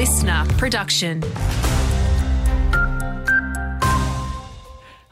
listener production.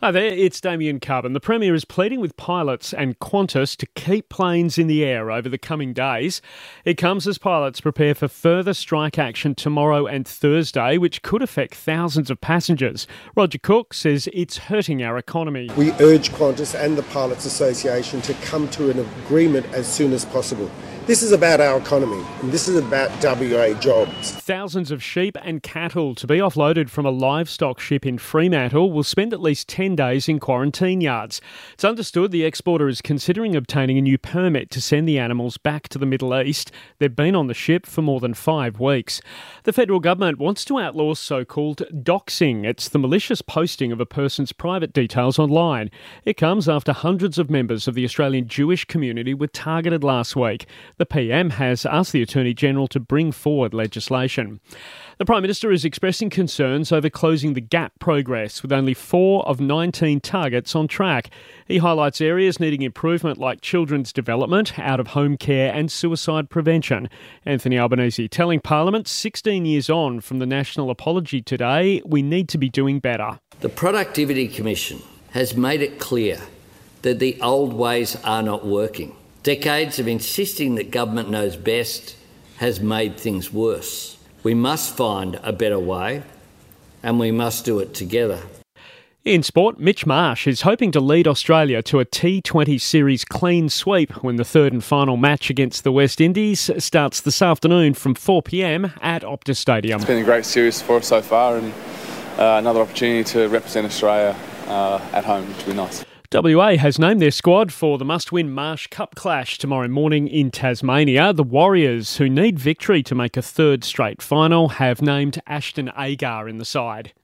Hi there, it's Damien Carbon. The Premier is pleading with pilots and Qantas to keep planes in the air over the coming days. It comes as pilots prepare for further strike action tomorrow and Thursday, which could affect thousands of passengers. Roger Cook says it's hurting our economy. We urge Qantas and the Pilots Association to come to an agreement as soon as possible. This is about our economy, and this is about WA jobs. Thousands of sheep and cattle to be offloaded from a livestock ship in Fremantle will spend at least 10 days in quarantine yards. It's understood the exporter is considering obtaining a new permit to send the animals back to the Middle East. They've been on the ship for more than five weeks. The federal government wants to outlaw so called doxing. It's the malicious posting of a person's private details online. It comes after hundreds of members of the Australian Jewish community were targeted last week. The PM has asked the Attorney General to bring forward legislation. The Prime Minister is expressing concerns over closing the gap progress with only four of 19 targets on track. He highlights areas needing improvement like children's development, out of home care, and suicide prevention. Anthony Albanese telling Parliament 16 years on from the national apology today, we need to be doing better. The Productivity Commission has made it clear that the old ways are not working. Decades of insisting that government knows best has made things worse. We must find a better way and we must do it together. In sport, Mitch Marsh is hoping to lead Australia to a T20 series clean sweep when the third and final match against the West Indies starts this afternoon from 4pm at Optus Stadium. It's been a great series for us so far and uh, another opportunity to represent Australia uh, at home, which will be nice. WA has named their squad for the must win Marsh Cup clash tomorrow morning in Tasmania. The Warriors, who need victory to make a third straight final, have named Ashton Agar in the side.